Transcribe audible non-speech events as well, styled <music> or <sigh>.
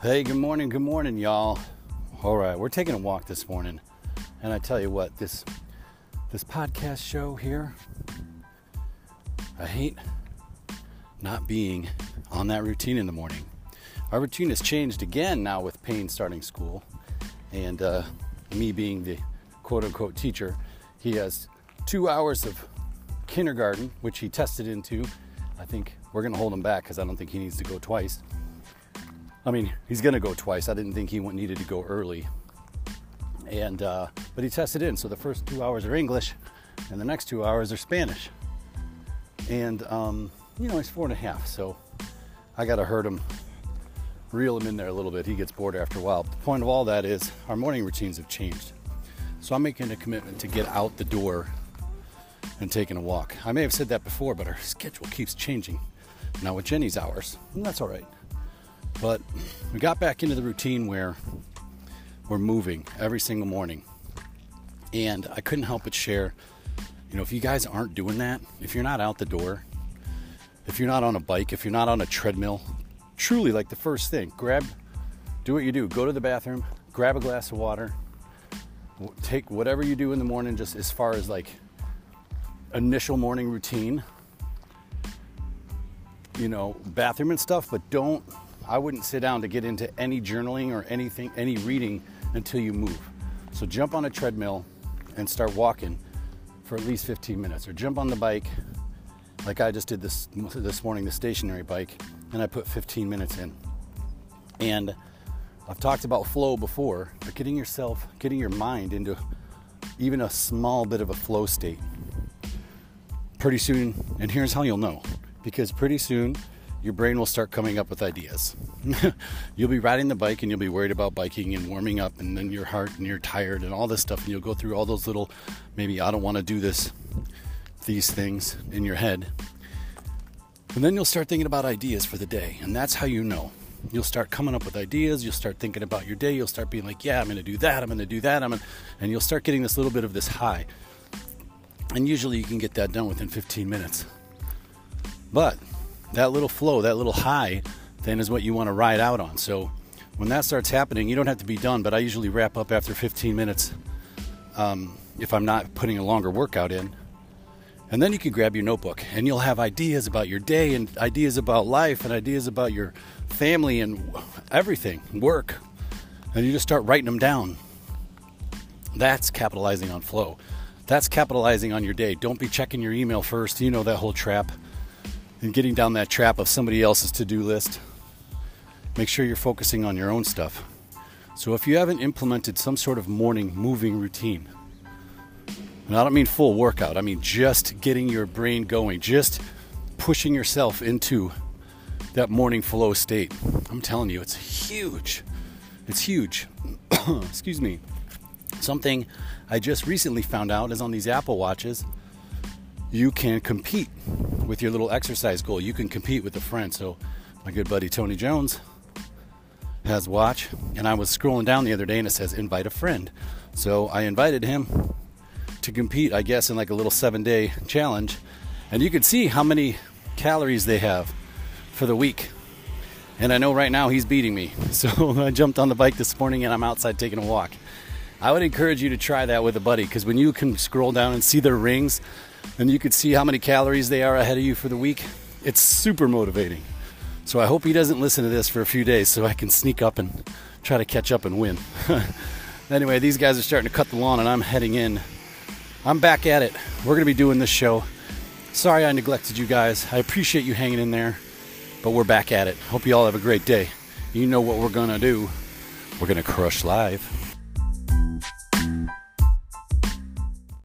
Hey, good morning, good morning, y'all. All right, we're taking a walk this morning, and I tell you what, this this podcast show here, I hate not being on that routine in the morning. Our routine has changed again now with Payne starting school, and uh, me being the quote unquote teacher. He has two hours of kindergarten, which he tested into. I think we're to hold him back because I don't think he needs to go twice. I mean, he's going to go twice. I didn't think he needed to go early. And, uh, but he tested in. So the first two hours are English and the next two hours are Spanish. And, um, you know, he's four and a half. So I got to hurt him, reel him in there a little bit. He gets bored after a while. But the point of all that is our morning routines have changed. So I'm making a commitment to get out the door and taking a walk. I may have said that before, but our schedule keeps changing. Now with Jenny's hours, and that's all right. But we got back into the routine where we're moving every single morning. And I couldn't help but share, you know, if you guys aren't doing that, if you're not out the door, if you're not on a bike, if you're not on a treadmill, truly like the first thing, grab, do what you do. Go to the bathroom, grab a glass of water, take whatever you do in the morning, just as far as like initial morning routine, you know, bathroom and stuff, but don't I wouldn't sit down to get into any journaling or anything, any reading until you move. So jump on a treadmill and start walking for at least 15 minutes, or jump on the bike, like I just did this this morning, the stationary bike, and I put 15 minutes in. And I've talked about flow before, but getting yourself, getting your mind into even a small bit of a flow state. Pretty soon, and here's how you'll know, because pretty soon your brain will start coming up with ideas. <laughs> you'll be riding the bike and you'll be worried about biking and warming up, and then your heart and you're tired and all this stuff, and you'll go through all those little, maybe I don't want to do this, these things in your head. And then you'll start thinking about ideas for the day, and that's how you know. You'll start coming up with ideas. You'll start thinking about your day. You'll start being like, "Yeah, I'm to do that. I'm to do that." I'm, gonna, and you'll start getting this little bit of this high. And usually, you can get that done within 15 minutes. But that little flow, that little high, then is what you want to ride out on. So when that starts happening, you don't have to be done, but I usually wrap up after 15 minutes um, if I'm not putting a longer workout in. And then you can grab your notebook and you'll have ideas about your day and ideas about life and ideas about your family and everything, work. And you just start writing them down. That's capitalizing on flow. That's capitalizing on your day. Don't be checking your email first. You know that whole trap and getting down that trap of somebody else's to do list. Make sure you're focusing on your own stuff. So if you haven't implemented some sort of morning moving routine, and I don't mean full workout, I mean just getting your brain going, just pushing yourself into that morning flow state. I'm telling you, it's huge. It's huge. <coughs> Excuse me. Something I just recently found out is on these Apple Watches you can compete with your little exercise goal. You can compete with a friend. So, my good buddy Tony Jones has watch, and I was scrolling down the other day and it says invite a friend. So, I invited him to compete, I guess, in like a little seven day challenge. And you can see how many calories they have for the week. And I know right now he's beating me. <laughs> So, I jumped on the bike this morning and I'm outside taking a walk. I would encourage you to try that with a buddy because when you can scroll down and see their rings, and you can see how many calories they are ahead of you for the week. It's super motivating. So I hope he doesn't listen to this for a few days so I can sneak up and try to catch up and win. <laughs> anyway, these guys are starting to cut the lawn and I'm heading in. I'm back at it. We're going to be doing this show. Sorry I neglected you guys. I appreciate you hanging in there, but we're back at it. Hope you all have a great day. You know what we're going to do. We're going to crush live.